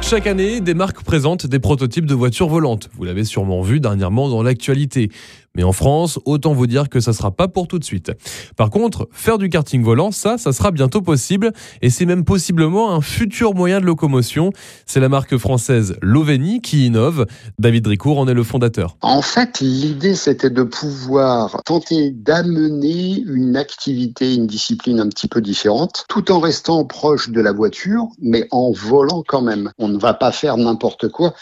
Chaque année, des marques présentent des prototypes de voitures volantes. Vous l'avez sûrement vu dernièrement dans l'actualité. Mais en France, autant vous dire que ça sera pas pour tout de suite. Par contre, faire du karting volant, ça, ça sera bientôt possible. Et c'est même possiblement un futur moyen de locomotion. C'est la marque française Loveni qui innove. David Ricourt en est le fondateur. En fait, l'idée, c'était de pouvoir tenter d'amener une activité, une discipline un petit peu différente, tout en restant proche de la voiture, mais en volant quand même. On ne va pas faire n'importe quoi.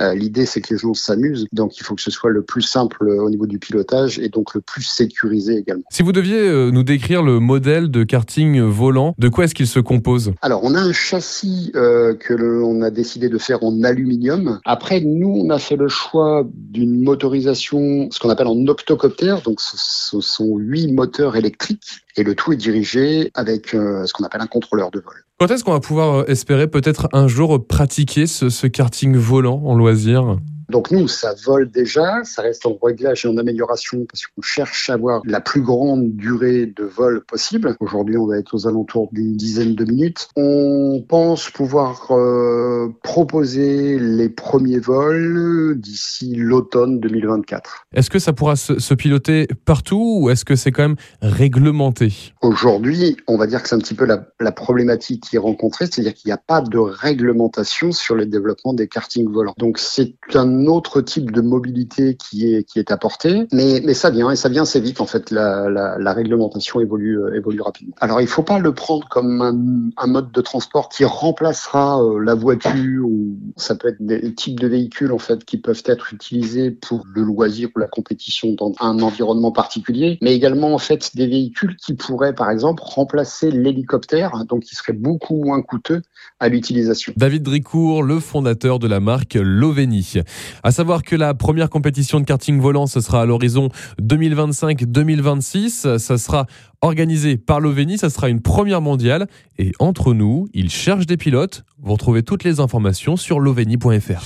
Euh, l'idée, c'est que les gens s'amusent. Donc, il faut que ce soit le plus simple au niveau du pilotage et donc le plus sécurisé également. Si vous deviez euh, nous décrire le modèle de karting volant, de quoi est-ce qu'il se compose? Alors, on a un châssis euh, que l'on a décidé de faire en aluminium. Après, nous, on a fait le choix d'une motorisation, ce qu'on appelle en octocoptère. Donc, ce sont huit moteurs électriques et le tout est dirigé avec euh, ce qu'on appelle un contrôleur de vol. Quand est-ce qu'on va pouvoir espérer peut-être un jour pratiquer ce, ce karting volant en loisir? Donc nous, ça vole déjà, ça reste en réglage et en amélioration parce qu'on cherche à avoir la plus grande durée de vol possible. Aujourd'hui, on va être aux alentours d'une dizaine de minutes. On pense pouvoir euh, proposer les premiers vols d'ici l'automne 2024. Est-ce que ça pourra se, se piloter partout ou est-ce que c'est quand même réglementé? Aujourd'hui, on va dire que c'est un petit peu la, la problématique qui est rencontrée, c'est-à-dire qu'il n'y a pas de réglementation sur le développement des kartings volants. Donc c'est un autre type de mobilité qui est, qui est apporté, mais, mais ça vient, et ça vient assez vite en fait, la, réglementation évolue, euh, évolue rapidement. Alors il faut pas le prendre comme un, un mode de transport qui remplacera euh, la voiture, ou ça peut être des types de véhicules en fait qui peuvent être utilisés pour le loisir ou la compétition dans un environnement particulier, mais également en fait des véhicules qui pourraient par exemple remplacer l'hélicoptère, donc qui serait beaucoup moins coûteux à l'utilisation. David Dricourt, le fondateur de la marque Loveni. À savoir que la première compétition de karting volant, ce sera à l'horizon 2025-2026. Ça sera organisé par l'Oveni, ça sera une première mondiale. Et entre nous, ils cherchent des pilotes. Vous retrouvez toutes les informations sur loveni.fr.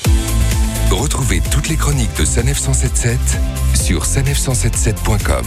Retrouvez toutes les chroniques de Sanef 177 sur sanef177.com.